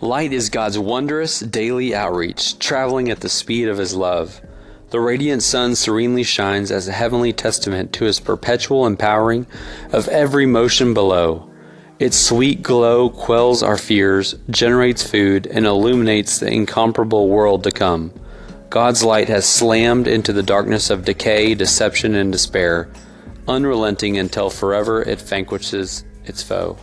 Light is God's wondrous daily outreach, traveling at the speed of His love. The radiant sun serenely shines as a heavenly testament to His perpetual empowering of every motion below. Its sweet glow quells our fears, generates food, and illuminates the incomparable world to come. God's light has slammed into the darkness of decay, deception, and despair, unrelenting until forever it vanquishes its foe.